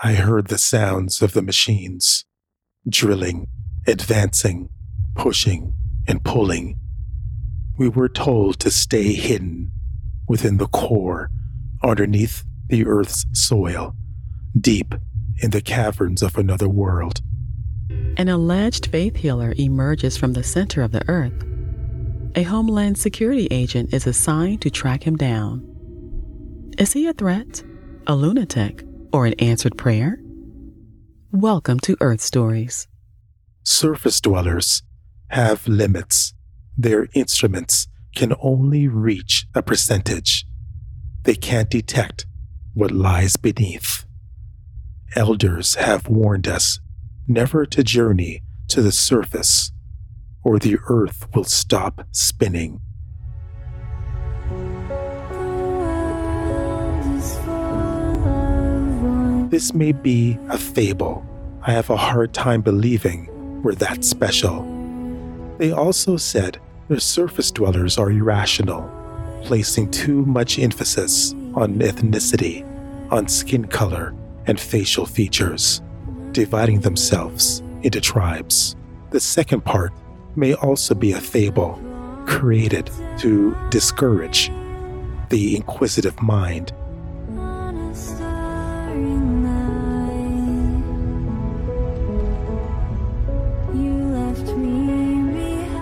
I heard the sounds of the machines drilling, advancing, pushing, and pulling. We were told to stay hidden within the core, underneath the Earth's soil, deep in the caverns of another world. An alleged faith healer emerges from the center of the Earth. A Homeland Security agent is assigned to track him down. Is he a threat, a lunatic, or an answered prayer? Welcome to Earth Stories. Surface dwellers have limits. Their instruments can only reach a percentage. They can't detect what lies beneath. Elders have warned us never to journey to the surface, or the earth will stop spinning. This may be a fable. I have a hard time believing we're that special. They also said the surface dwellers are irrational, placing too much emphasis on ethnicity, on skin color, and facial features, dividing themselves into tribes. The second part may also be a fable created to discourage the inquisitive mind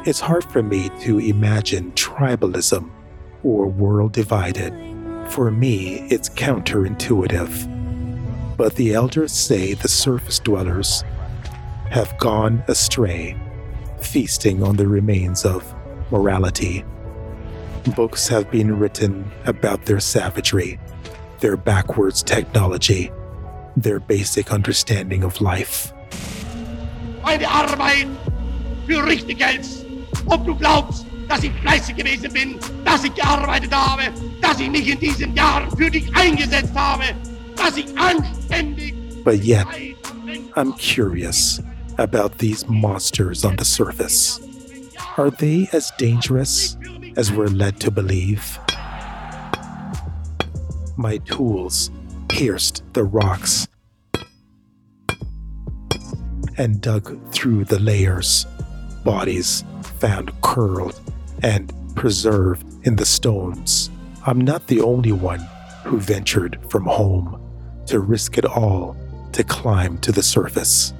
It's hard for me to imagine tribalism or world divided. For me, it's counterintuitive. But the elders say the surface dwellers have gone astray, feasting on the remains of morality. Books have been written about their savagery, their backwards technology, their basic understanding of life. Arbeit für richtig Geld ob du glaubst, dass ich fleißig gewesen bin, dass ich gearbeitet habe, dass ich mich in diesen Jahren für dich eingesetzt habe, dass ich anständig. But yet, I'm curious about these monsters on the surface. Are they as dangerous as we're led to believe? My tools pierced the rocks and dug through the layers. Bodies found curled and preserved in the stones. I'm not the only one who ventured from home to risk it all to climb to the surface.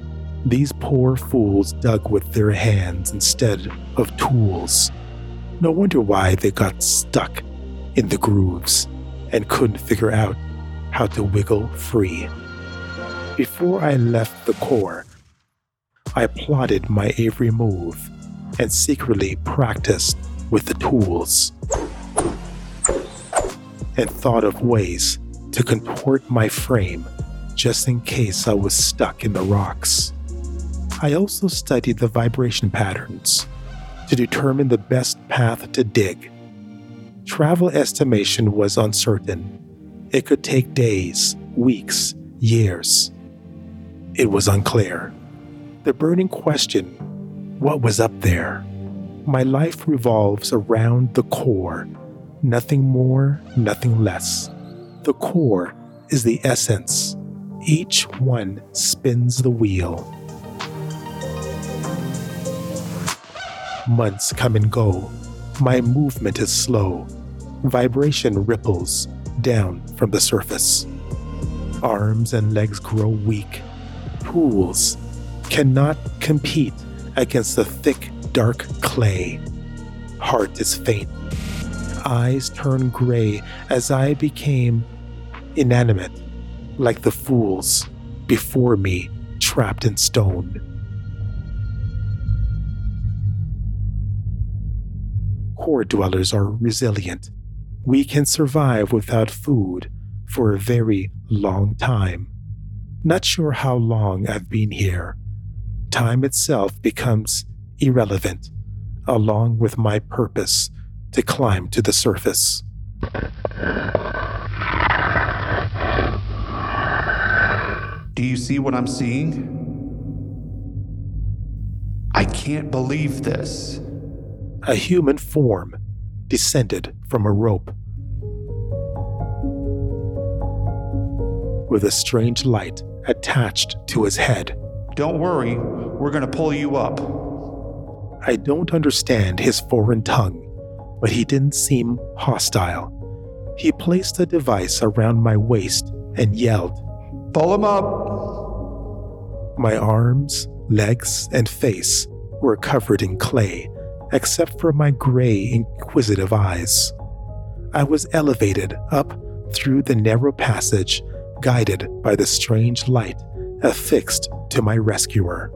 These poor fools dug with their hands instead of tools. No wonder why they got stuck in the grooves and couldn't figure out how to wiggle free. Before I left the core, I plotted my every move and secretly practiced with the tools and thought of ways to contort my frame just in case I was stuck in the rocks. I also studied the vibration patterns to determine the best path to dig. Travel estimation was uncertain. It could take days, weeks, years. It was unclear. The burning question what was up there. My life revolves around the core, nothing more, nothing less. The core is the essence. Each one spins the wheel. Months come and go. My movement is slow. Vibration ripples down from the surface. Arms and legs grow weak. Pools cannot compete against the thick, dark clay. Heart is faint. Eyes turn gray as I became inanimate, like the fools before me trapped in stone. Core dwellers are resilient. We can survive without food for a very long time. Not sure how long I've been here time itself becomes irrelevant, along with my purpose to climb to the surface. Do you see what I'm seeing? I can't believe this. A human form descended from a rope. With a strange light attached to his head. Don't worry, we're gonna pull you up. I don't understand his foreign tongue, but he didn't seem hostile. He placed a device around my waist and yelled, Pull him up! My arms, legs, and face were covered in clay, except for my gray, inquisitive eyes. I was elevated up through the narrow passage, guided by the strange light affixed to my rescuer.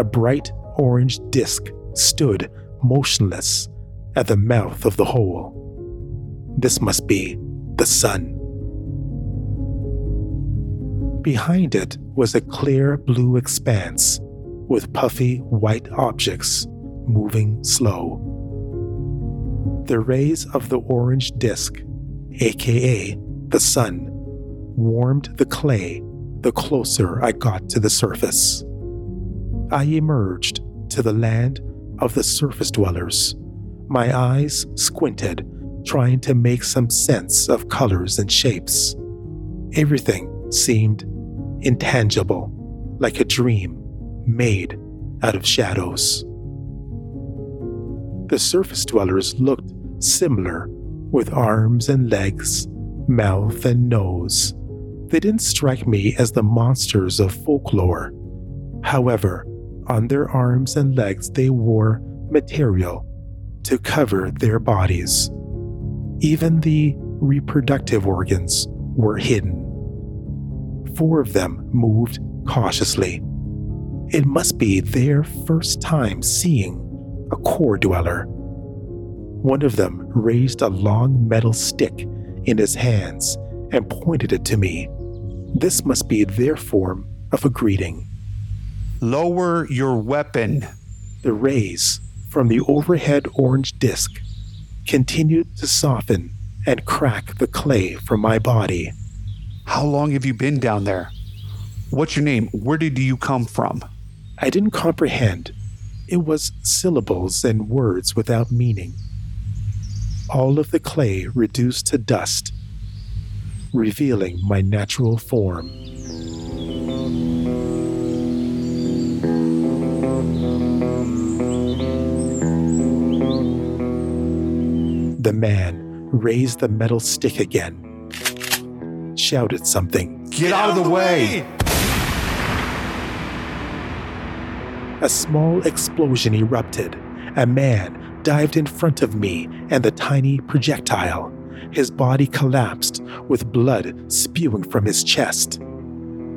A bright orange disk stood motionless at the mouth of the hole. This must be the sun. Behind it was a clear blue expanse with puffy white objects moving slow. The rays of the orange disk, aka the sun, warmed the clay the closer I got to the surface. I emerged to the land of the surface dwellers, my eyes squinted, trying to make some sense of colors and shapes. Everything seemed intangible, like a dream made out of shadows. The surface dwellers looked similar, with arms and legs, mouth and nose. They didn't strike me as the monsters of folklore. However, on their arms and legs they wore material to cover their bodies. Even the reproductive organs were hidden. Four of them moved cautiously. It must be their first time seeing a core dweller. One of them raised a long metal stick in his hands and pointed it to me. This must be their form of a greeting. Lower your weapon. The rays from the overhead orange disk continued to soften and crack the clay from my body. How long have you been down there? What's your name? Where did you come from? I didn't comprehend. It was syllables and words without meaning. All of the clay reduced to dust, revealing my natural form. The man raised the metal stick again, shouted something. Get, out, of the way! A small explosion erupted. A man dived in front of me and the tiny projectile. His body collapsed with blood spewing from his chest.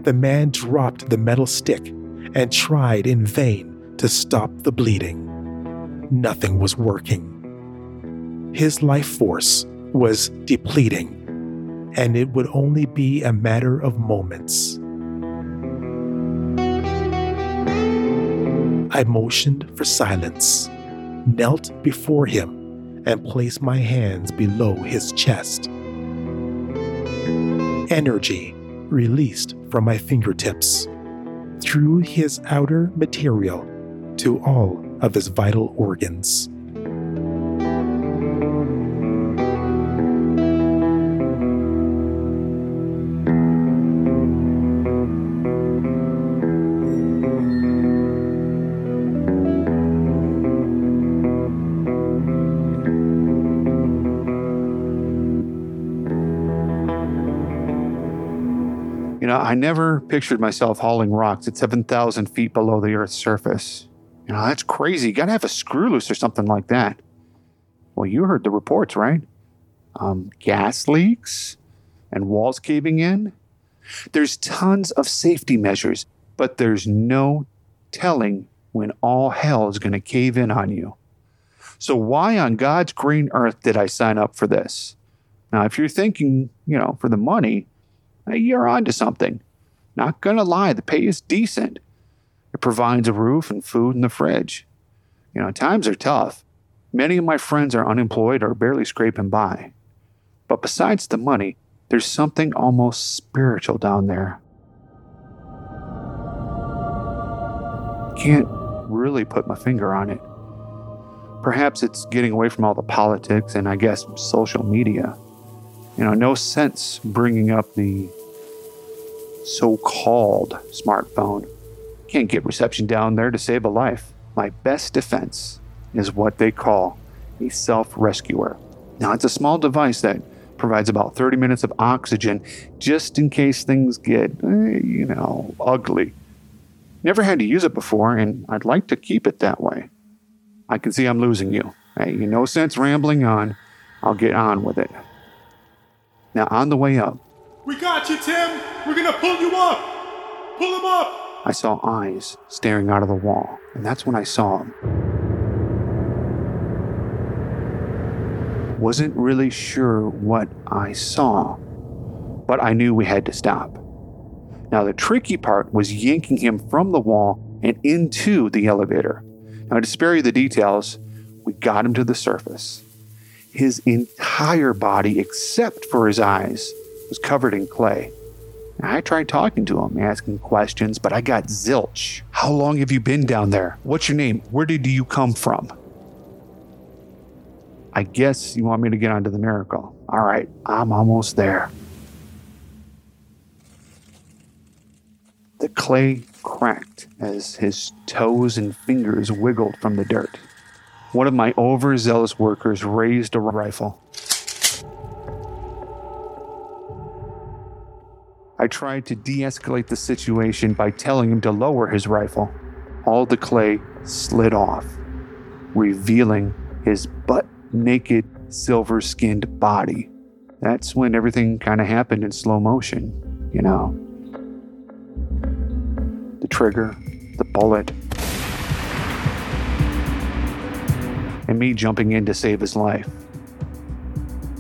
The man dropped the metal stick and tried in vain to stop the bleeding. Nothing was working. His life force was depleting, and it would only be a matter of moments. I motioned for silence, knelt before him, and placed my hands below his chest. Energy released from my fingertips through his outer material to all of his vital organs. Know, I never pictured myself hauling rocks at 7,000 feet below the Earth's surface. You know, that's crazy. You gotta have a screw loose or something like that. Well, you heard the reports, right? Um, gas leaks and walls caving in. There's tons of safety measures, but there's no telling when all hell is gonna cave in on you. So, why on God's green earth did I sign up for this? Now, if you're thinking, you know, for the money, you're onto something. Not gonna lie, the pay is decent. It provides a roof and food in the fridge. You know, times are tough. Many of my friends are unemployed or barely scraping by. But besides the money, there's something almost spiritual down there. Can't really put my finger on it. Perhaps it's getting away from all the politics and I guess social media. You know, no sense bringing up the so called smartphone. Can't get reception down there to save a life. My best defense is what they call a self rescuer. Now, it's a small device that provides about 30 minutes of oxygen just in case things get, eh, you know, ugly. Never had to use it before, and I'd like to keep it that way. I can see I'm losing you. Hey, no sense rambling on. I'll get on with it. Now, on the way up, We got you, Tim! We're gonna pull you up! Pull him up! I saw eyes staring out of the wall, and that's when I saw him. Wasn't really sure what I saw, but I knew we had to stop. Now, the tricky part was yanking him from the wall and into the elevator. Now, to spare you the details, we got him to the surface. His entire body, except for his eyes, was covered in clay. I tried talking to him, asking questions, but I got zilch. How long have you been down there? What's your name? Where did you come from? I guess you want me to get onto the miracle. All right, I'm almost there. The clay cracked as his toes and fingers wiggled from the dirt. One of my overzealous workers raised a rifle. I tried to de escalate the situation by telling him to lower his rifle. All the clay slid off, revealing his butt naked, silver skinned body. That's when everything kind of happened in slow motion, you know. The trigger, the bullet, and me jumping in to save his life.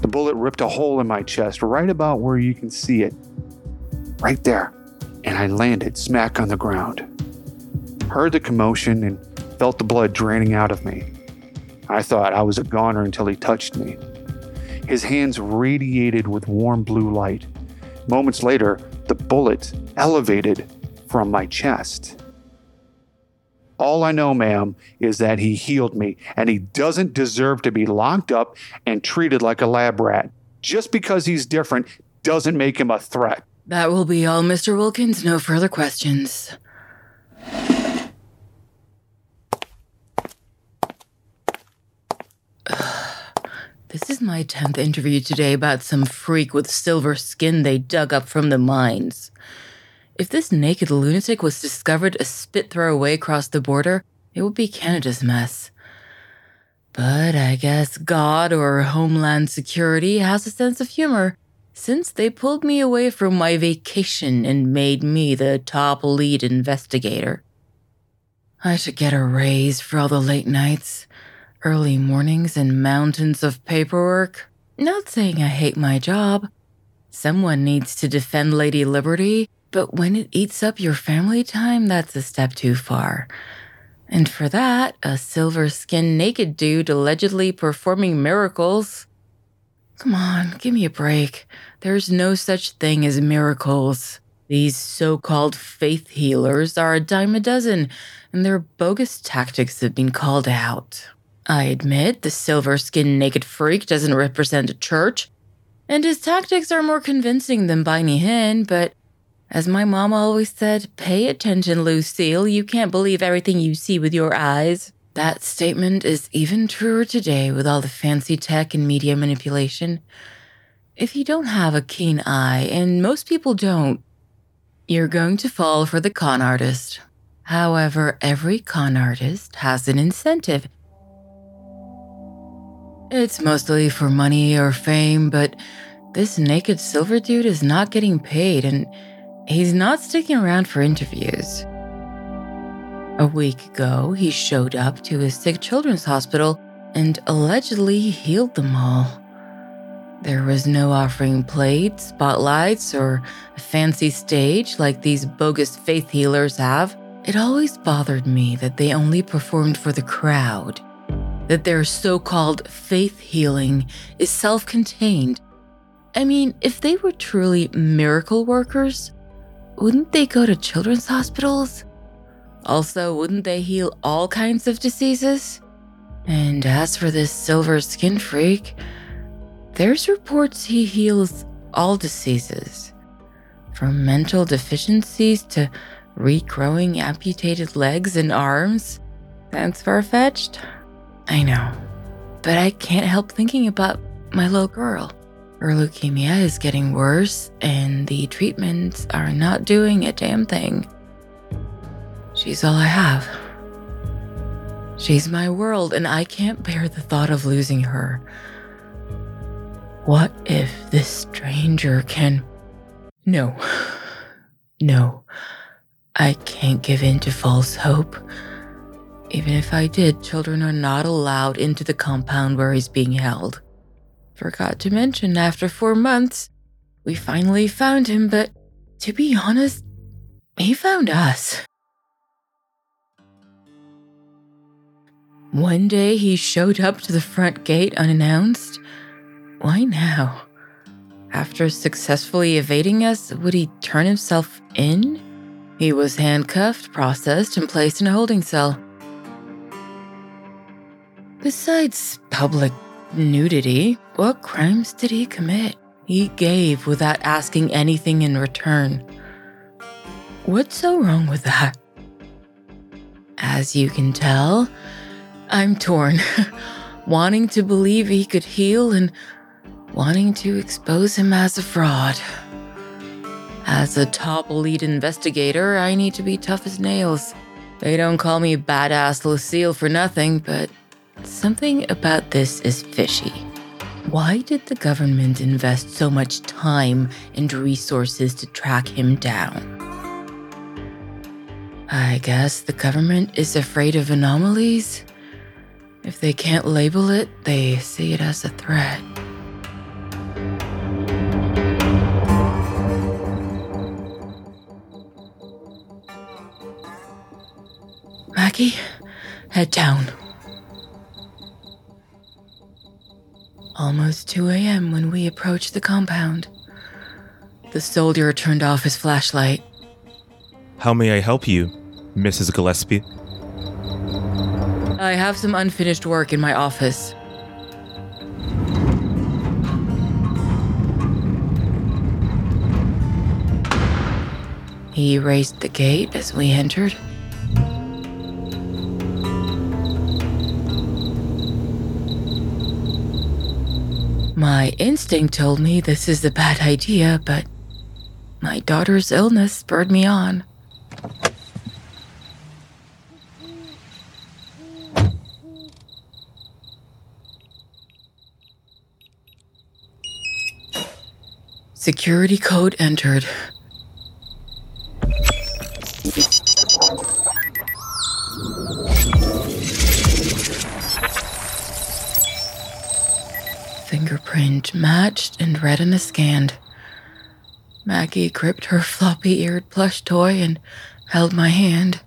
The bullet ripped a hole in my chest right about where you can see it. Right there. And I landed smack on the ground. Heard the commotion and felt the blood draining out of me. I thought I was a goner until he touched me. His hands radiated with warm blue light. Moments later, the bullet elevated from my chest. All I know, ma'am, is that he healed me, and he doesn't deserve to be locked up and treated like a lab rat. Just because he's different doesn't make him a threat. That will be all, Mr. Wilkins. No further questions. This is my 10th interview today about some freak with silver skin they dug up from the mines. If this naked lunatic was discovered a spit throw away across the border, it would be Canada's mess. But I guess God or Homeland Security has a sense of humor since they pulled me away from my vacation and made me the top lead investigator. I should get a raise for all the late nights, early mornings, and mountains of paperwork. Not saying I hate my job. Someone needs to defend Lady Liberty, but when it eats up your family time, that's a step too far. And for that, a silver skinned naked dude allegedly performing miracles. Come on, give me a break. There's no such thing as miracles. These so called faith healers are a dime a dozen, and their bogus tactics have been called out. I admit the silver skinned naked freak doesn't represent a church, and his tactics are more convincing than Benny Hinn, but as my mom always said, pay attention, Lucille. You can't believe everything you see with your eyes. That statement is even truer today with all the fancy tech and media manipulation. If you don't have a keen eye, and most people don't, you're going to fall for the con artist. However, every con artist has an incentive. It's mostly for money or fame, but this naked silver dude is not getting paid and he's not sticking around for interviews. A week ago, he showed up to his sick children's hospital and allegedly healed them all. There was no offering plates, spotlights, or a fancy stage like these bogus faith healers have. It always bothered me that they only performed for the crowd, that their so called faith healing is self contained. I mean, if they were truly miracle workers, wouldn't they go to children's hospitals? Also, wouldn't they heal all kinds of diseases? And as for this silver skin freak, There's reports he heals all diseases, from mental deficiencies to regrowing amputated legs and arms. Sounds far fetched? I know. But I can't help thinking about my little girl. Her leukemia is getting worse, and the treatments are not doing a damn thing. She's all I have. She's my world, and I can't bear the thought of losing her. What if this stranger can. No. No. I can't give in to false hope. Even if I did, children are not allowed into the compound where he's being held. Forgot to mention, after four months, we finally found him, but to be honest, he found us. One day he showed up to the front gate unannounced. Why now? After successfully evading us, would he turn himself in? He was handcuffed, processed, and placed in a holding cell. Besides public nudity, what crimes did he commit? He gave without asking anything in return. What's so wrong with that? As you can tell, I'm torn, wanting to believe he could heal and wanting to expose him as a fraud. As a top lead investigator, I need to be tough as nails. They don't call me Badass Lucille for nothing, but something about this is fishy. Why did the government invest so much time and resources to track him down? I guess the government is afraid of anomalies? If they can't label it, they see it as a threat. Maggie, head down. Almost 2 a.m. when we approached the compound. The soldier turned off his flashlight. How may I help you, Mrs. Gillespie? I have some unfinished work in my office. He raised the gate as we entered. My instinct told me this is a bad idea, but my daughter's illness spurred me on. Security code entered. Matched and read retina scanned. Maggie gripped her floppy eared plush toy and held my hand.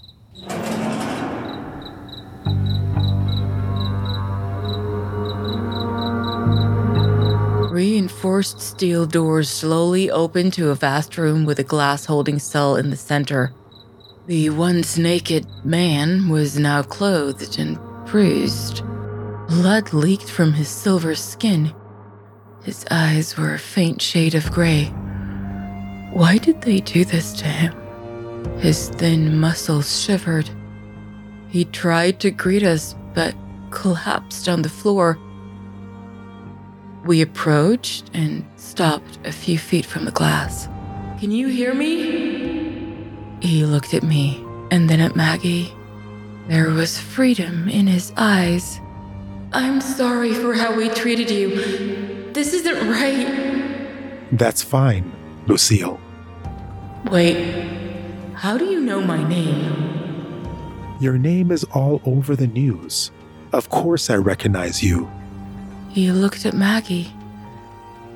Reinforced steel doors slowly opened to a vast room with a glass holding cell in the center. The once naked man was now clothed and bruised. Blood leaked from his silver skin. His eyes were a faint shade of gray. Why did they do this to him? His thin muscles shivered. He tried to greet us, but collapsed on the floor we approached and stopped a few feet from the glass. Can you hear me? He looked at me and then at Maggie. There was freedom in his eyes. I'm sorry for how we treated you. This isn't right. That's fine, Lucille. Wait, how do you know my name? Your name is all over the news. Of course, I recognize you. He looked at Maggie,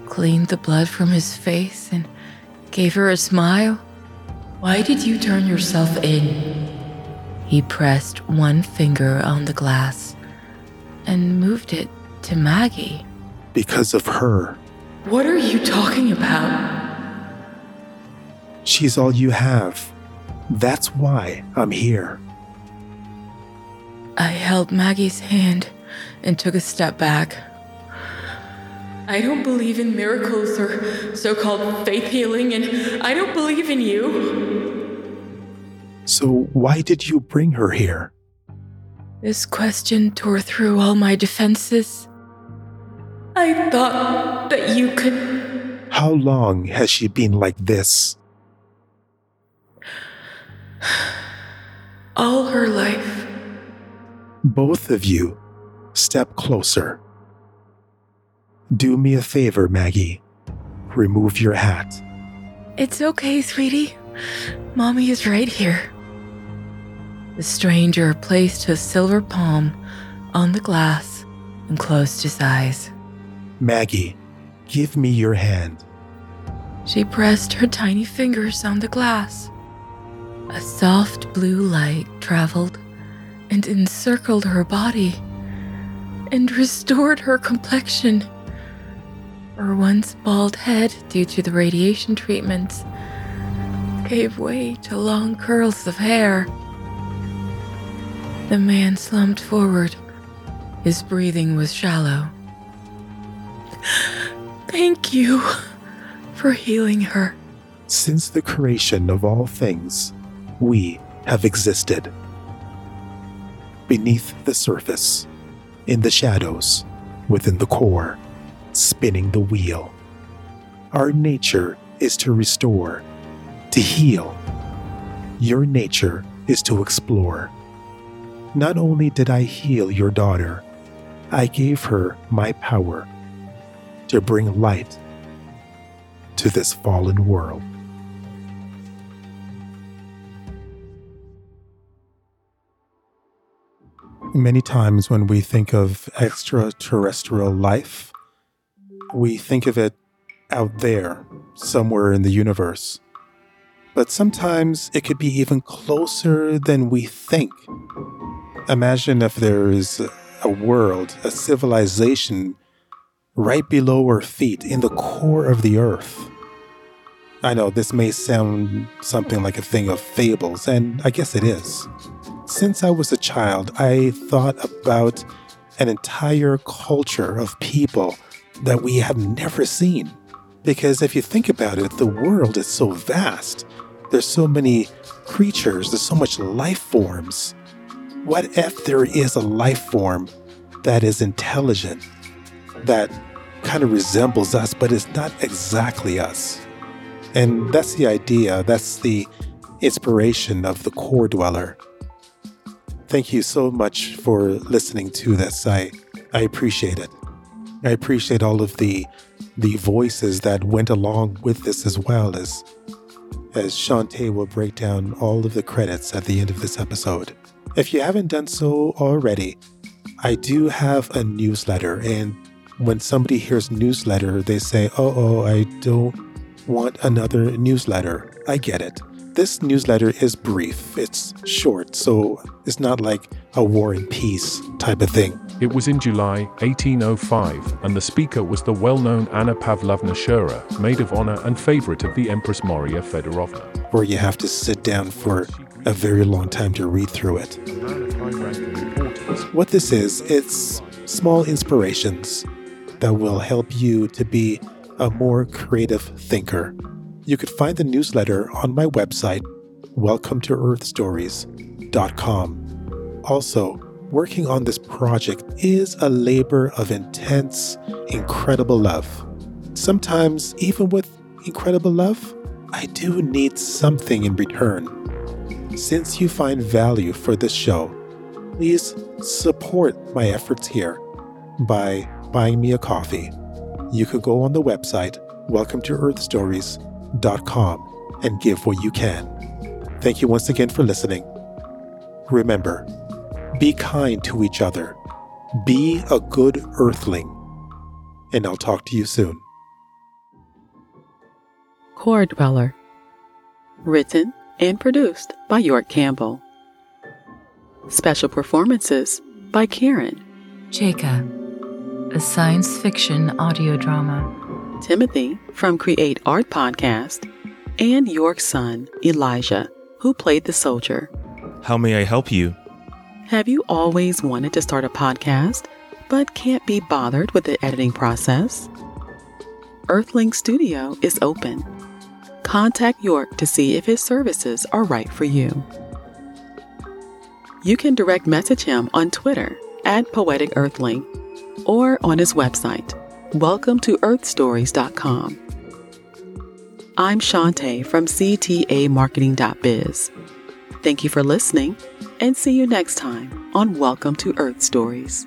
cleaned the blood from his face, and gave her a smile. Why did you turn yourself in? He pressed one finger on the glass and moved it to Maggie. Because of her. What are you talking about? She's all you have. That's why I'm here. I held Maggie's hand and took a step back. I don't believe in miracles or so called faith healing, and I don't believe in you. So, why did you bring her here? This question tore through all my defenses. I thought that you could. How long has she been like this? All her life. Both of you, step closer. Do me a favor, Maggie. Remove your hat. It's okay, sweetie. Mommy is right here. The stranger placed his silver palm on the glass and closed his eyes. Maggie, give me your hand. She pressed her tiny fingers on the glass. A soft blue light traveled and encircled her body and restored her complexion. Her once bald head, due to the radiation treatments, gave way to long curls of hair. The man slumped forward. His breathing was shallow. Thank you for healing her. Since the creation of all things, we have existed. Beneath the surface, in the shadows, within the core, spinning the wheel. Our nature is to restore, to heal. Your nature is to explore. Not only did I heal your daughter, I gave her my power to bring light to this fallen world. Many times when we think of extraterrestrial life, we think of it out there, somewhere in the universe. But sometimes it could be even closer than we think. Imagine if there is a world, a civilization right below our feet in the core of the earth. I know this may sound something like a thing of fables, and I guess it is. Since I was a child, I thought about an entire culture of people that we have never seen. Because if you think about it, the world is so vast. There's so many creatures, there's so much life forms. What if there is a life form that is intelligent, that kind of resembles us, but it's not exactly us? And that's the idea, that's the inspiration of the core dweller. Thank you so much for listening to this. I, I appreciate it. I appreciate all of the the voices that went along with this as well as as Shantae will break down all of the credits at the end of this episode. If you haven't done so already, I do have a newsletter and when somebody hears newsletter, they say, "Oh, oh, I don't want another newsletter." I get it. This newsletter is brief. It's short, so it's not like a war and peace type of thing. It was in July 1805, and the speaker was the well known Anna Pavlovna Scherer, maid of honor and favorite of the Empress Maria Fedorovna. Where you have to sit down for a very long time to read through it. A man of high rank and importance. What this is, it's small inspirations that will help you to be a more creative thinker. You could find the newsletter on my website, welcome to welcometoearthstories.com. Also, working on this project is a labor of intense, incredible love. Sometimes, even with incredible love, I do need something in return. Since you find value for this show, please support my efforts here by buying me a coffee. You could go on the website, welcometoearthstories.com, and give what you can. Thank you once again for listening. Remember, be kind to each other. Be a good earthling. And I'll talk to you soon. Core Dweller. Written and produced by York Campbell. Special performances by Karen, Cheka, a science fiction audio drama. Timothy from Create Art Podcast, and York's son, Elijah, who played the soldier. How may I help you? Have you always wanted to start a podcast, but can't be bothered with the editing process? Earthling Studio is open. Contact York to see if his services are right for you. You can direct message him on Twitter at Poetic Earthling or on his website, welcome to earthstories.com. I'm Shantae from CTAmarketing.biz. Thank you for listening and see you next time on Welcome to Earth Stories.